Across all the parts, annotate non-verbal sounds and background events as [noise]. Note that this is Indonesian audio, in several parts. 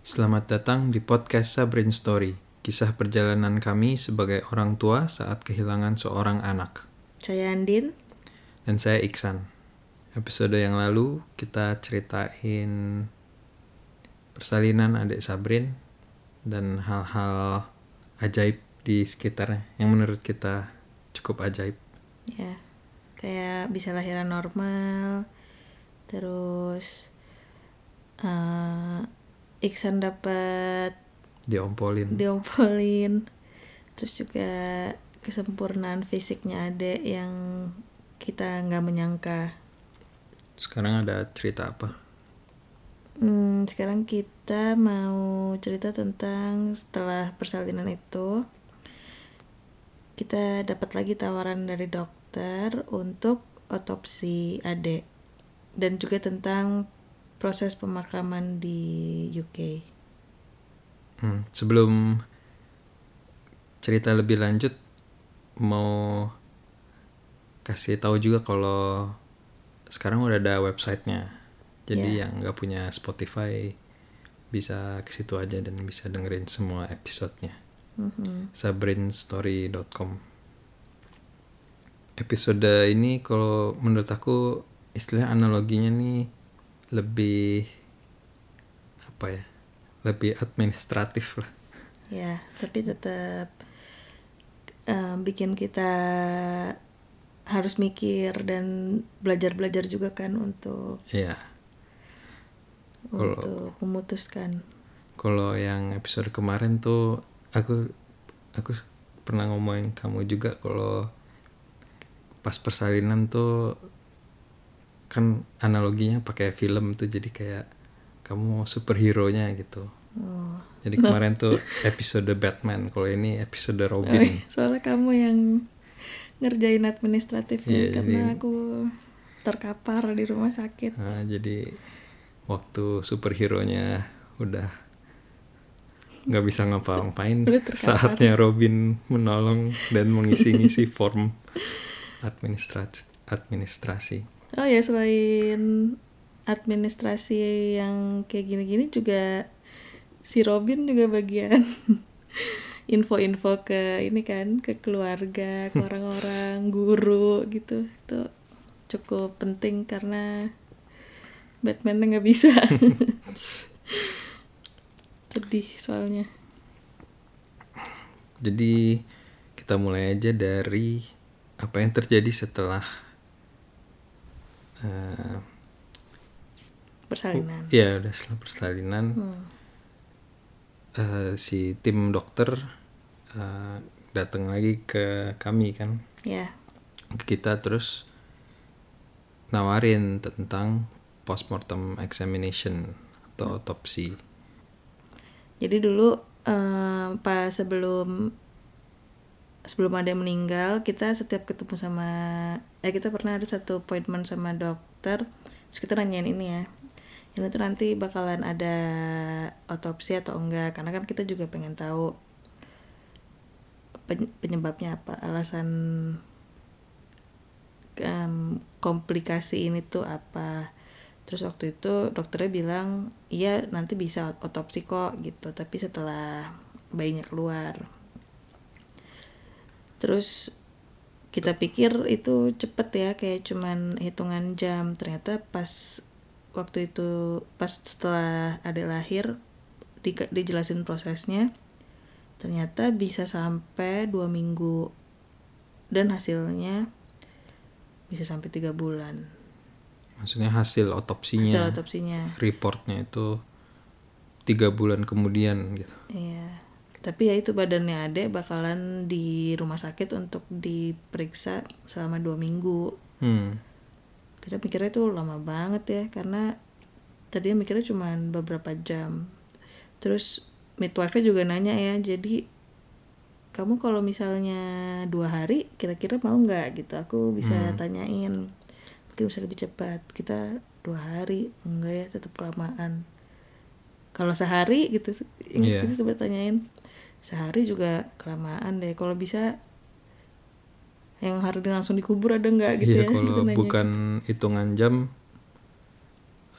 Selamat datang di podcast Sabrin Story, kisah perjalanan kami sebagai orang tua saat kehilangan seorang anak. Saya Andin. Dan saya Iksan. Episode yang lalu kita ceritain persalinan adik Sabrin dan hal-hal ajaib di sekitarnya yang menurut kita cukup ajaib. Ya, kayak bisa lahiran normal, terus uh, Iksan dapat Diompolin. diompolin, terus juga kesempurnaan fisiknya adek yang kita nggak menyangka. Sekarang ada cerita apa? Hmm, sekarang kita mau cerita tentang setelah persalinan itu kita dapat lagi tawaran dari dokter untuk otopsi adik dan juga tentang proses pemakaman di UK. Hmm, sebelum cerita lebih lanjut mau kasih tahu juga kalau sekarang udah ada websitenya jadi Ya. yang nggak punya Spotify bisa ke situ aja dan bisa dengerin semua episodenya Mhm. sabrinstory.com episode ini kalau menurut aku istilah analoginya nih lebih apa ya lebih administratif lah Ya, tapi tetap eh, bikin kita harus mikir dan belajar-belajar juga kan untuk Iya. Kalau- untuk memutuskan. Kalau yang episode kemarin tuh aku aku pernah ngomongin kamu juga kalau pas persalinan tuh kan analoginya pakai film tuh jadi kayak kamu superhero nya gitu. Oh. Jadi kemarin tuh episode Batman, kalau ini episode Robin. [laughs] Soalnya kamu yang ngerjain administratifnya Iya, karena jadi- aku terkapar di rumah sakit. Nah, jadi waktu superhero-nya udah nggak bisa ngapa-ngapain, saatnya Robin menolong dan mengisi-ngisi form administrasi. administrasi. Oh ya selain administrasi yang kayak gini-gini juga si Robin juga bagian [laughs] info-info ke ini kan ke keluarga, ke orang-orang, guru gitu. Itu cukup penting karena Batman nggak bisa. [laughs] Sedih soalnya. Jadi kita mulai aja dari apa yang terjadi setelah eh, Persalinan. ya udah setelah persalinan Hmm. eh, si tim dokter eh, datang lagi ke kami kan Ya. kita terus nawarin tentang postmortem examination atau otopsi. Jadi dulu eh, pas sebelum sebelum ada yang meninggal, kita setiap ketemu sama eh kita pernah ada satu appointment sama dokter, terus kita nanyain ini ya. Ini tuh nanti bakalan ada otopsi atau enggak karena kan kita juga pengen tahu pen- penyebabnya apa, alasan em, komplikasi ini tuh apa. Terus waktu itu dokternya bilang, iya nanti bisa otopsi kok gitu, tapi setelah bayinya keluar. Terus kita pikir itu cepet ya, kayak cuman hitungan jam. Ternyata pas waktu itu, pas setelah ada lahir, di, dijelasin prosesnya, ternyata bisa sampai dua minggu. Dan hasilnya bisa sampai tiga bulan. Maksudnya hasil otopsinya, Hasil otopsinya. reportnya itu tiga bulan kemudian gitu. Iya. Tapi ya itu badannya adek bakalan di rumah sakit untuk diperiksa selama dua minggu. Hmm. Kita mikirnya itu lama banget ya karena tadinya mikirnya cuma beberapa jam. Terus midwife-nya juga nanya ya, jadi kamu kalau misalnya dua hari kira-kira mau nggak gitu? Aku bisa tanyain. Mungkin bisa lebih cepat. Kita dua hari enggak ya tetap kelamaan. Kalau sehari gitu, Iya. kita coba tanyain sehari juga kelamaan deh. Kalau bisa yang hari ini langsung dikubur ada nggak gitu Iya ya? kalau nanya. bukan hitungan jam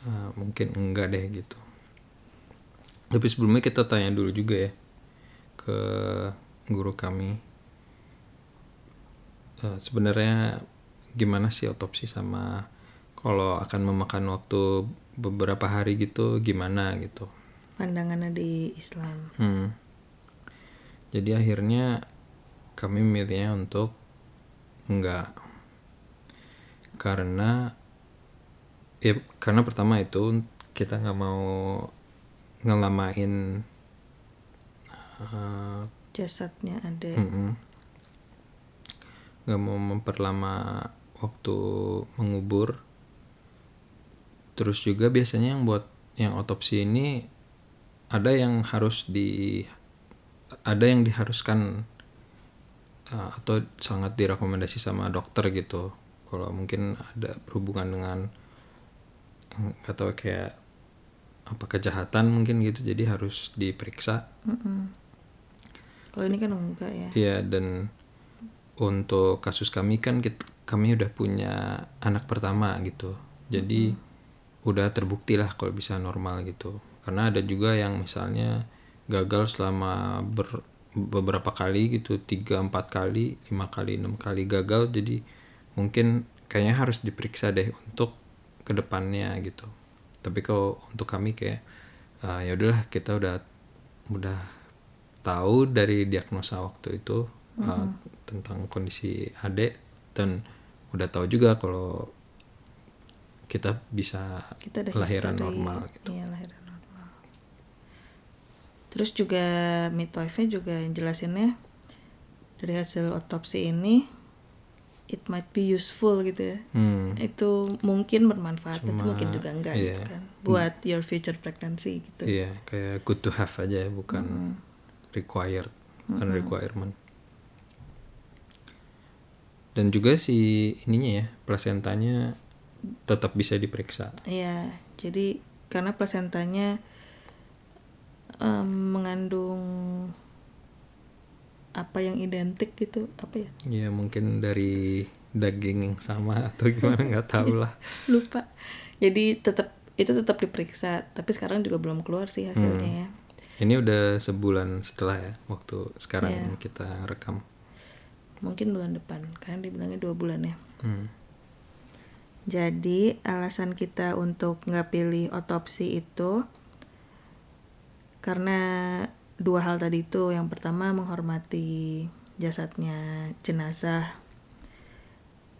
eh, mungkin enggak deh gitu. tapi sebelumnya kita tanya dulu juga ya ke guru kami Eh, sebenarnya gimana sih otopsi sama kalau akan memakan waktu beberapa hari gitu gimana gitu pandangannya di Islam Hmm. Jadi akhirnya kami milihnya untuk enggak. Karena ya karena pertama itu kita nggak mau ngelamain eh, jasadnya ada nggak mau memperlama waktu mengubur. Terus juga biasanya yang buat yang otopsi ini ada yang harus di ada yang diharuskan uh, atau sangat direkomendasi sama dokter gitu. Kalau mungkin ada berhubungan dengan eh, nggak tahu kayak apa kejahatan mungkin gitu jadi harus diperiksa Mm-mm. kalau ini kan enggak ya Iya dan untuk kasus kami kan kit- kami udah punya anak pertama gitu. Jadi udah terbukti lah kalau bisa normal gitu. Karena ada juga yang misalnya gagal selama ber- beberapa kali gitu, tiga empat kali, lima kali, enam kali gagal. Jadi mungkin kayaknya harus diperiksa deh untuk ke depannya gitu. Tapi kalau untuk kami kayak ah, ya udahlah kita udah udah tahu dari diagnosa waktu itu uh, tentang kondisi adik dan udah tahu juga kalau kita bisa kita lahiran history. normal gitu. Iya. Terus juga midwife-nya juga yang jelasinnya dari hasil otopsi ini it might be useful gitu ya. Hmm, Itu mungkin bermanfaat, itu Cuma, mungkin juga enggak iya. gitu kan. Buat your future pregnancy gitu. iya kayak good to have aja ya, bukan required, bukan requirement. Dan juga si ininya ya, plasentanya tetap bisa diperiksa. Iya, jadi karena plasentanya em, mengandung apa yang identik gitu, apa ya? Ya mungkin dari daging yang sama atau gimana nggak tahu lah. [laughs] Lupa. Jadi tetap itu tetap diperiksa, tapi sekarang juga belum keluar sih hasilnya ya. Ini udah sebulan setelah ya waktu sekarang Iya. kita rekam. Mungkin bulan depan, karena dibilangnya dua bulan ya. Hmm. Jadi alasan kita untuk nggak pilih otopsi itu karena dua hal tadi itu. Yang pertama menghormati jasadnya jenazah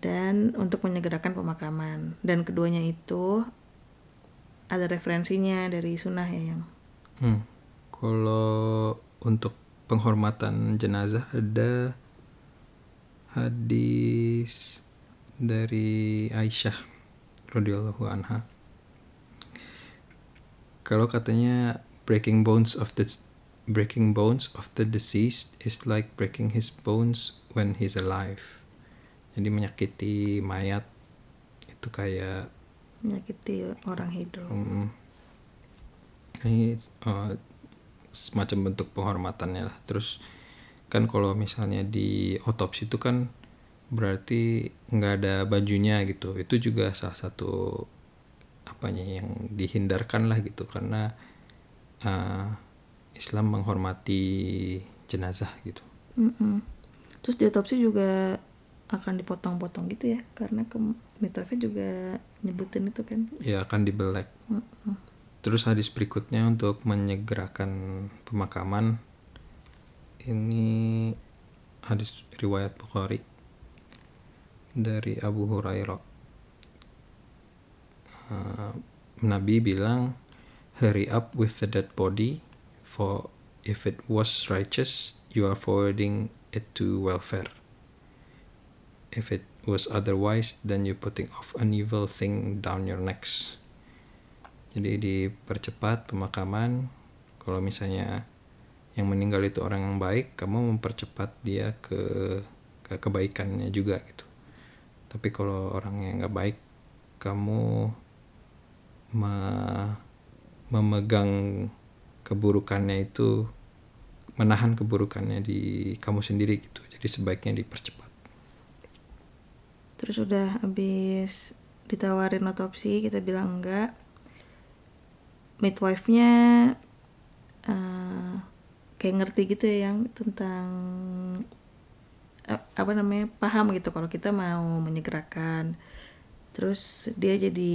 dan untuk menyegerakan pemakaman. Dan keduanya itu ada referensinya dari sunnah ya yang Hmm. Kalau untuk penghormatan jenazah ada hadis dari Aisyah radhiyallahu anha. Kalau katanya breaking bones of the breaking bones of the deceased is like breaking his bones when he's alive. Jadi menyakiti mayat itu kayak menyakiti orang hidup. Hmm. ini eh, semacam bentuk penghormatannya lah terus kan kalau misalnya di otopsi itu kan berarti nggak ada bajunya gitu itu juga salah satu apanya yang dihindarkan lah gitu karena eh, Islam menghormati jenazah gitu. Mm-mm. Terus di otopsi juga akan dipotong-potong gitu ya, karena ke juga nyebutin itu kan. ya akan dibelek terus hadis berikutnya untuk menyegerakan pemakaman. Ini hadis riwayat Bukhari dari Abu Hurairah. Uh, Nabi bilang hurry up with the dead body for if it was righteous you are forwarding it to welfare. If it was otherwise then you putting off an evil thing down your necks. Jadi dipercepat pemakaman. Kalau misalnya yang meninggal itu orang yang baik kamu mempercepat dia ke ke kebaikannya juga gitu. Tapi kalau orang yang nggak baik kamu me- memegang keburukannya itu menahan keburukannya di kamu sendiri gitu. Jadi sebaiknya dipercepat. Terus udah habis ditawarin otopsi, kita bilang enggak. Midwife-nya kayak ngerti gitu ya yang tentang ap- apa namanya paham gitu kalau kita mau menyegerakan. Terus dia jadi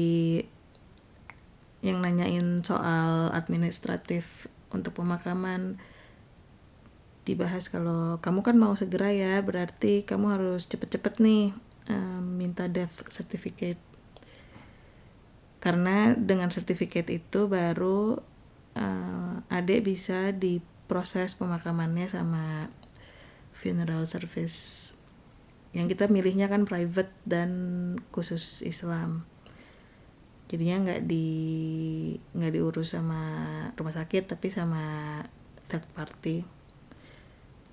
yang nanyain soal administratif untuk pemakaman dibahas kalau kamu kan mau segera ya berarti kamu harus cepet-cepet nih em, minta death certificate. Karena dengan sertifikat itu baru eh, adek bisa diproses pemakamannya sama funeral service. Yang kita milihnya kan private dan khusus Islam jadinya nggak di nggak diurus sama rumah sakit tapi sama third party.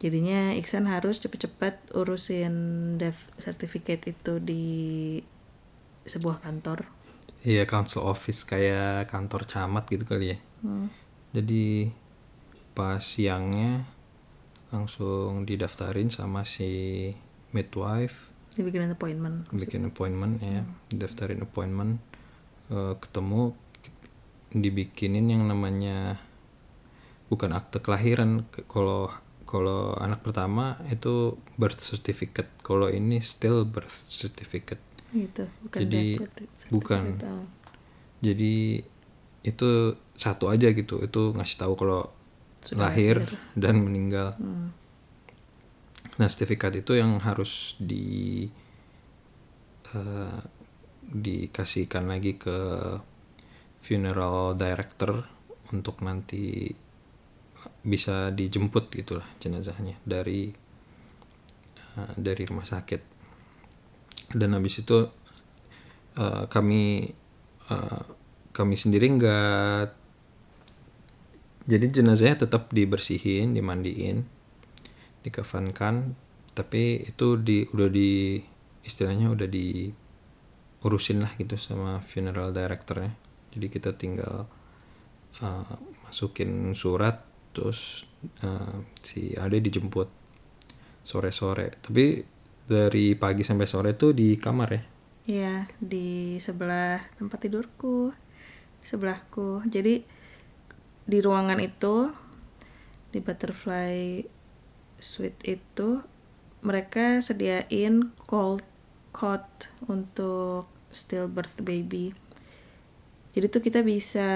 Jadinya Iksan harus cepet-cepet urusin death certificate itu di sebuah kantor. Iya council office kayak kantor camat gitu kali ya. Hmm. Jadi pas siangnya langsung didaftarin sama si midwife, dibikin appointment. Bikin appointment ya, daftarin appointment, eh, ketemu, dibikinin yang namanya bukan akte kelahiran. Ke- Kalau kalau anak pertama itu birth certificate, kalau ini still birth certificate. gitu bukan Jadi, certificate. bukan. Oh. Jadi itu satu aja gitu, itu ngasih tahu kalau Sudah lahir, lahir. dan meninggal. Hmm. Nah sertifikat itu yang harus di eh, dikasihkan lagi ke funeral director untuk nanti bisa dijemput gitulah jenazahnya dari eh, dari rumah sakit. Dan habis itu eh, kami eh, kami sendiri nggak jadi jenazahnya tetap dibersihin, dimandiin, dikafankan, tapi itu di udah di istilahnya udah diurusin lah gitu sama funeral directornya. Jadi kita tinggal uh, masukin surat, terus uh, si Ade dijemput sore-sore. Tapi dari pagi sampai sore tuh di kamar ya. Iya, di sebelah tempat tidurku, sebelahku. Jadi di ruangan itu di butterfly suite itu mereka sediain cold cot untuk stillbirth baby. Jadi tuh kita bisa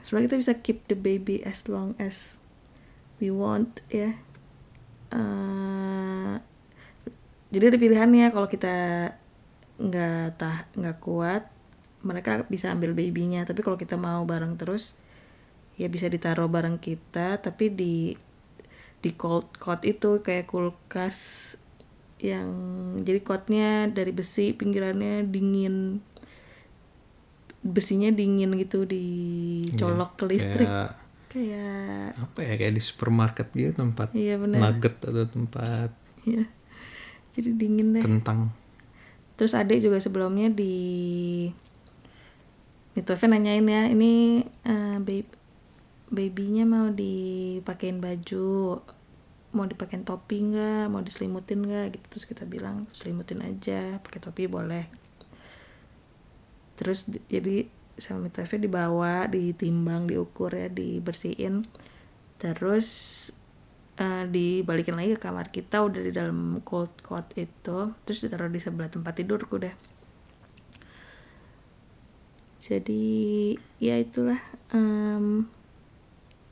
sebenarnya kita bisa keep the baby as long as we want ya. Eh, jadi ada pilihannya kalau kita nggak tah nggak kuat mereka bisa ambil babynya tapi kalau kita mau bareng terus ya bisa ditaruh bareng kita tapi di di cold cot itu kayak kulkas yang jadi cotnya dari besi pinggirannya dingin. Besinya dingin gitu dicolok ke listrik. Kayak kayak apa ya kayak di supermarket gitu tempat iya nugget atau tempat Iya. jadi dingin deh. kentang. Terus adik juga sebelumnya di Midwife nanyain ya, ini eh, babe babynya mau dipakein baju, mau dipakein topi nggak, mau diselimutin nggak gitu. Terus kita bilang selimutin aja, pakai topi boleh. Terus di- jadi sama dibawa, ditimbang, diukur ya, dibersihin. Terus eh, dibalikin lagi ke kamar kita udah di dalam cold cot itu terus ditaruh di sebelah tempat tidurku deh jadi ya itulah em,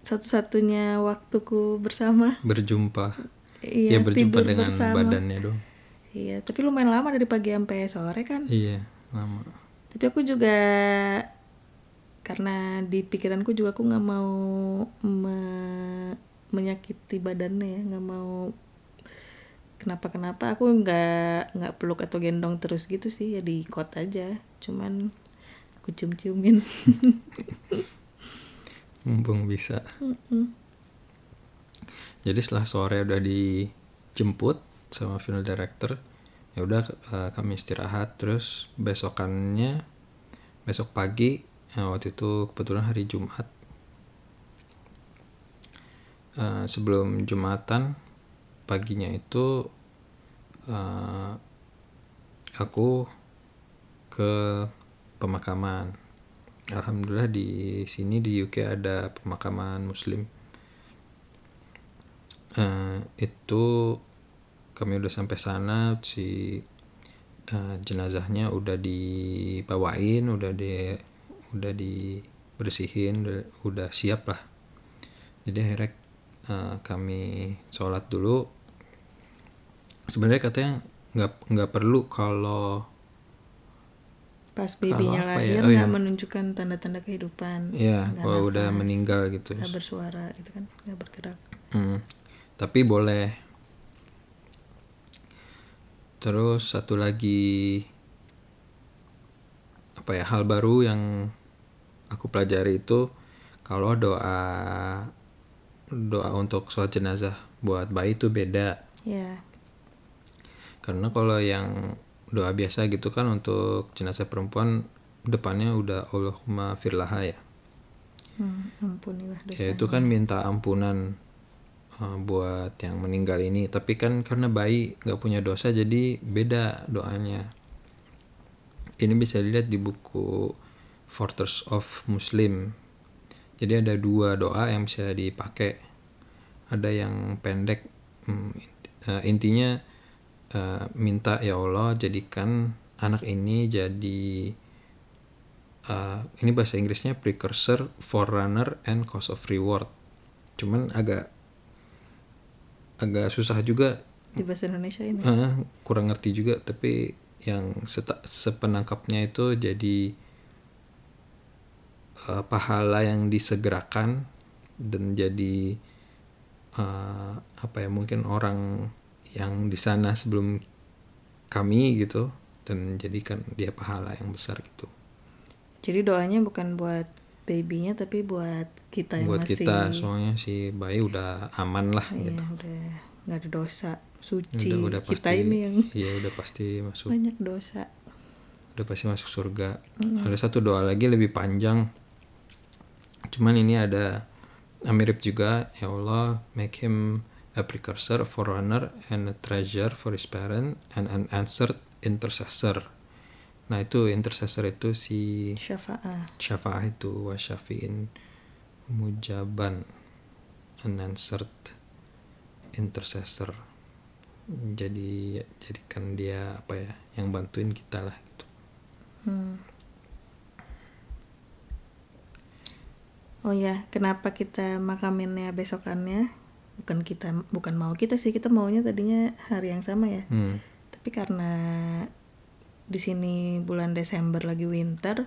satu-satunya waktuku bersama Berjumpa. iya ya berjumpa tidur dengan bersama. badannya dong. iya tapi lumayan lama dari pagi sampai sore kan Iya, lama. tapi aku juga karena di pikiranku juga aku nggak mau me- menyakiti badannya ya nggak mau kenapa kenapa aku nggak nggak peluk atau gendong terus gitu sih ya di kot aja cuman aku cium ciumin [laughs] Mumpung bisa. Jadi setelah sore udah dijemput sama funeral director, ya udah eh, kami istirahat. Terus besokannya besok pagi eh, waktu itu kebetulan hari Jumat. Eh, sebelum Jumatan paginya itu eh, aku ke pemakaman Alhamdulillah di sini di UK ada pemakaman Muslim. eh, itu kami udah sampai sana si eh, jenazahnya udah dibawain udah di udah dibersihin udah, udah siap lah jadi akhirnya eh, kami sholat dulu sebenarnya katanya nggak nggak perlu kalau pas babynya ya? lahir Oh, nggak iya. menunjukkan tanda-tanda kehidupan ya nggak kalau udah nafas, meninggal gitu nggak bersuara gitu kan nggak bergerak Hmm, tapi boleh. Terus satu lagi apa ya hal baru yang aku pelajari itu kalau doa doa untuk sholat jenazah buat bayi itu beda. ya Karena kalau yang doa biasa gitu kan untuk jenazah perempuan depannya udah Allahumma firlaha ya. hmm, ampunilah dosa Ya itu kan minta ampunan uh, buat yang meninggal ini. Tapi kan karena bayi nggak punya dosa jadi beda doanya. Ini bisa dilihat di buku Fortress of Muslim. Jadi ada dua doa yang bisa dipakai. Ada yang pendek. hmm, uh, intinya uh, minta ya Allah jadikan anak ini jadi uh, ini bahasa Inggrisnya precursor, forerunner, and cause of reward. Cuman agak agak susah juga, di bahasa Indonesia ini eh, kurang ngerti juga. Tapi yang seta- sepenangkapnya itu jadi eh, pahala yang disegerakan dan jadi eh, apa ya mungkin orang yang di sana sebelum kami gitu dan jadikan dia pahala yang besar gitu. jadi doanya bukan buat babynya tapi buat kita yang buat masih kita soalnya si bayi udah aman lah iya gitu. udah nggak ada dosa. Suci udah udah kita pasti ini yang iya udah pasti masuk. banyak dosa. Udah pasti masuk surga. Ada satu doa lagi lebih panjang. Cuman ini ada mirip juga ya Allah make him a precursor a forerunner and a treasure for his parent and an answered intercessor nah itu intercessor itu si syafa'ah syafa'ah itu wa syafi'in mujaban unanswered intercessor jadi jadikan dia apa ya yang bantuin kita lah gitu Hmm. Oh ya, kenapa kita makaminnya besokannya? Bukan kita, bukan mau kita sih, kita maunya tadinya hari yang sama ya. hmm. Tapi karena di sini bulan Desember lagi winter,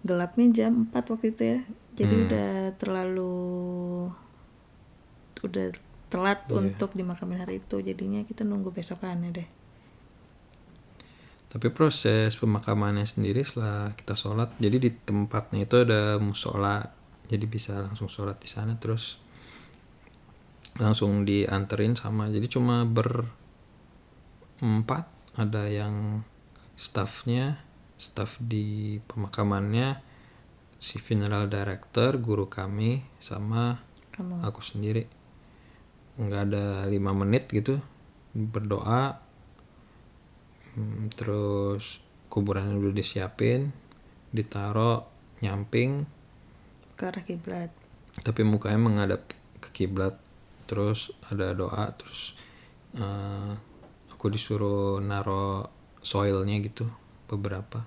gelapnya jam 4 waktu itu ya. Jadi Hmm. udah terlalu udah telat Iya. untuk dimakamin hari itu. Jadinya kita nunggu besokannya deh. tapi proses pemakamannya sendiri setelah kita sholat jadi di tempatnya itu ada musola jadi bisa langsung sholat di sana terus langsung dianterin sama jadi cuma berempat. Ada yang staffnya staff di pemakamannya si funeral director guru kami sama Kamu. aku sendiri. Nggak ada lima menit gitu berdoa. Hmm, terus kuburannya udah disiapin ditaro nyamping. Ke arah kiblat. tapi mukanya menghadap ke kiblat terus ada doa terus eh, aku disuruh naro soilnya gitu beberapa.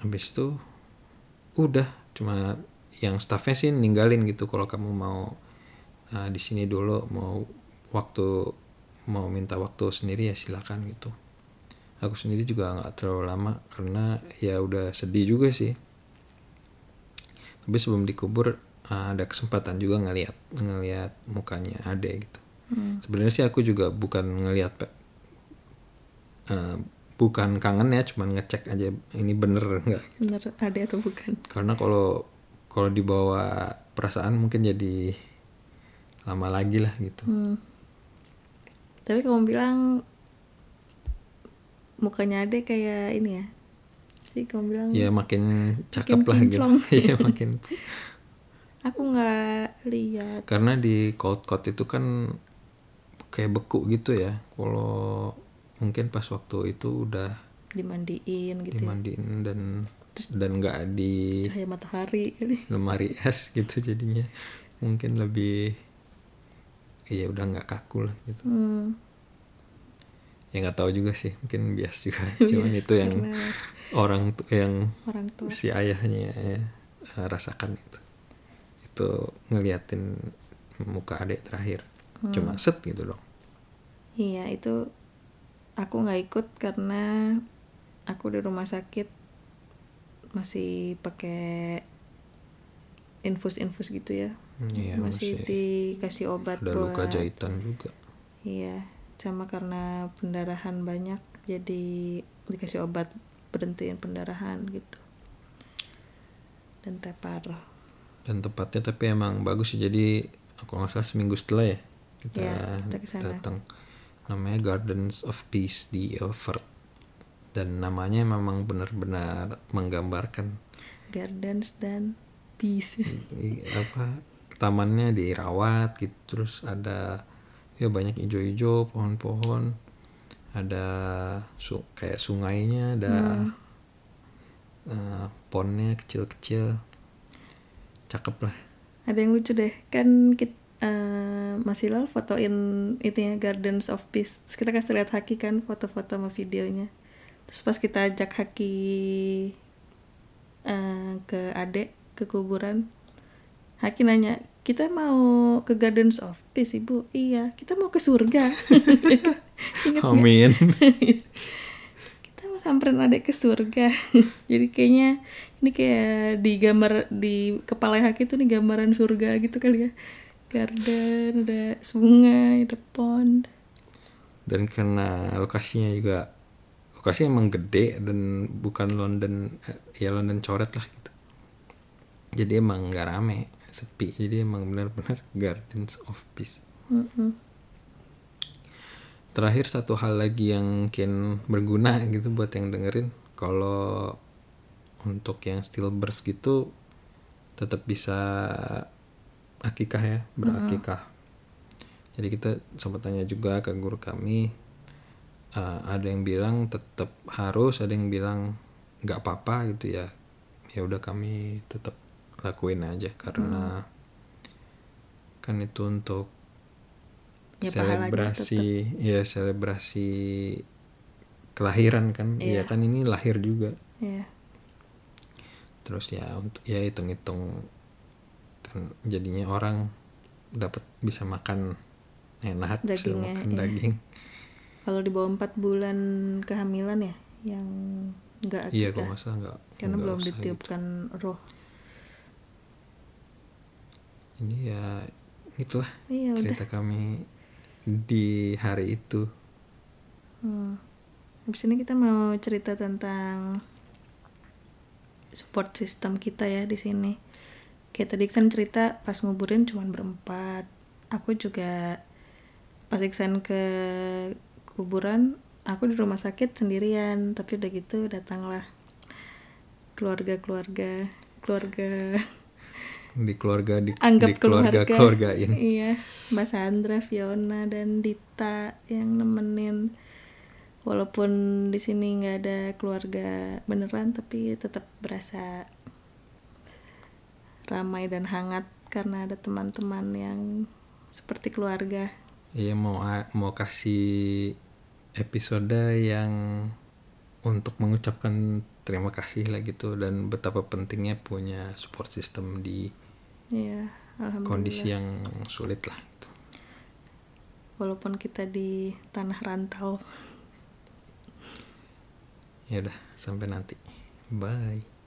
Habis itu udah cuma yang staffnya sih ninggalin gitu kalau kamu mau eh, di sini dulu mau waktu mau minta waktu sendiri ya silakan gitu. Aku sendiri juga nggak terlalu lama karena ya udah sedih juga sih. Tapi sebelum dikubur uh, ada kesempatan juga ngelihat ngelihat mukanya ade gitu Hmm. sebenarnya sih aku juga bukan ngelihat. Uh, bukan kangen ya cuman ngecek aja ini bener nggak Bener ada atau bukan? karena kalau kalau dibawa perasaan mungkin jadi lama lagi lah gitu Hmm. Tapi kamu bilang mukanya ada kayak ini ya? Sih kamu bilang ya makin cakep lah gitu [laughs] iya makin [laughs] aku nggak lihat. karena di cold coat itu kan kayak beku gitu ya. Kalau mungkin pas waktu itu udah dimandiin gitu ya. dimandiin dan dan nggak di cahaya matahari kali. lemari es gitu jadinya. Mungkin lebih ya udah nggak kaku lah gitu. Hmm, ya nggak tahu juga sih mungkin bias juga. [laughs] Cuman bias itu yang orang tu- yang orang tua. si ayahnya ya, rasakan itu itu ngeliatin muka adik terakhir Hmm. cuma set gitu dong Iya itu aku nggak ikut karena aku di rumah sakit masih pakai infus-infus gitu ya. Iya, masih, masih dikasih obat ada buat luka jahitan juga Iya, sama karena pendarahan banyak jadi dikasih obat berhentiin pendarahan gitu. Dan tepar. Dan tepatnya tapi emang bagus sih. Jadi aku nggak salah seminggu setelah ya kita, Iya, kita ke sana. datang. Namanya Gardens of Peace di Ilford. Dan namanya memang benar-benar menggambarkan Gardens dan peace. apa tamannya dirawat gitu. Terus ada ya banyak hijau-hijau pohon-pohon. Ada su kayak sungainya ada eh, ponnya kecil-kecil cakep lah Ada yang lucu deh, kan kita Mas Hilal fotoin itunya Gardens of Peace. Terus kita kasih lihat Haki kan foto-foto sama videonya. Terus pas kita ajak Haki eh, ke adek ke kuburan, Haki nanya, kita mau ke Gardens of Peace ibu? Iya, kita mau ke surga. [laughs] Ingat amin [laughs] samperin adek ke surga. [laughs] Jadi kayaknya ini kayak di gambar di kepala Haki tuh nih gambaran surga gitu kali ya. Garden ada sungai ada pond. Dan karena lokasinya juga lokasinya emang gede dan bukan London eh, ya London coret lah gitu. Jadi emang nggak rame sepi. Jadi emang benar-benar Gardens of Peace. Mm-mm. Terakhir satu hal lagi yang mungkin berguna gitu buat yang dengerin. Kalau untuk yang stillbirth gitu tetap bisa akikah ya berakikah. Jadi kita sempat tanya juga ke guru kami eh, ada yang bilang tetap harus ada yang bilang nggak apa-apa gitu ya. Ya udah kami tetap lakuin aja karena kan itu untuk Ya, pahalanya selebrasi ya selebrasi kelahiran kan. Iya. ya kan ini lahir juga. Ya terus ya untuk ya hitung-hitung kan jadinya orang dapat bisa makan enak bisa Dagingnya, makan iya. daging. Kalau di bawah empat bulan kehamilan ya yang nggak iya akikah kalau nggak salah nggak karena nggak belum gitu. ditiupkan roh. Ini ya itulah iya udah. cerita kami di hari itu Hmm. Habis ini kita mau cerita tentang support system kita ya di sini. Kayak tadi Iksan cerita pas nguburin cuman berempat. Aku juga pas Iksan ke kuburan, aku di rumah sakit sendirian. Tapi udah gitu datanglah keluarga-keluarga, keluarga di keluarga di, anggap di keluarga keluarga. keluargain Iya, Mbak Sandra, Fiona dan Dita yang nemenin. Walaupun di sini nggak ada keluarga beneran, tapi tetap berasa ramai dan hangat karena ada teman-teman yang seperti keluarga. Iya mau mau kasih episode yang untuk mengucapkan terima kasih lah gitu dan betapa pentingnya punya support system di Iya, alhamdulillah. kondisi yang sulit lah gitu. Walaupun kita di tanah rantau. Ya udah sampai nanti. Bye.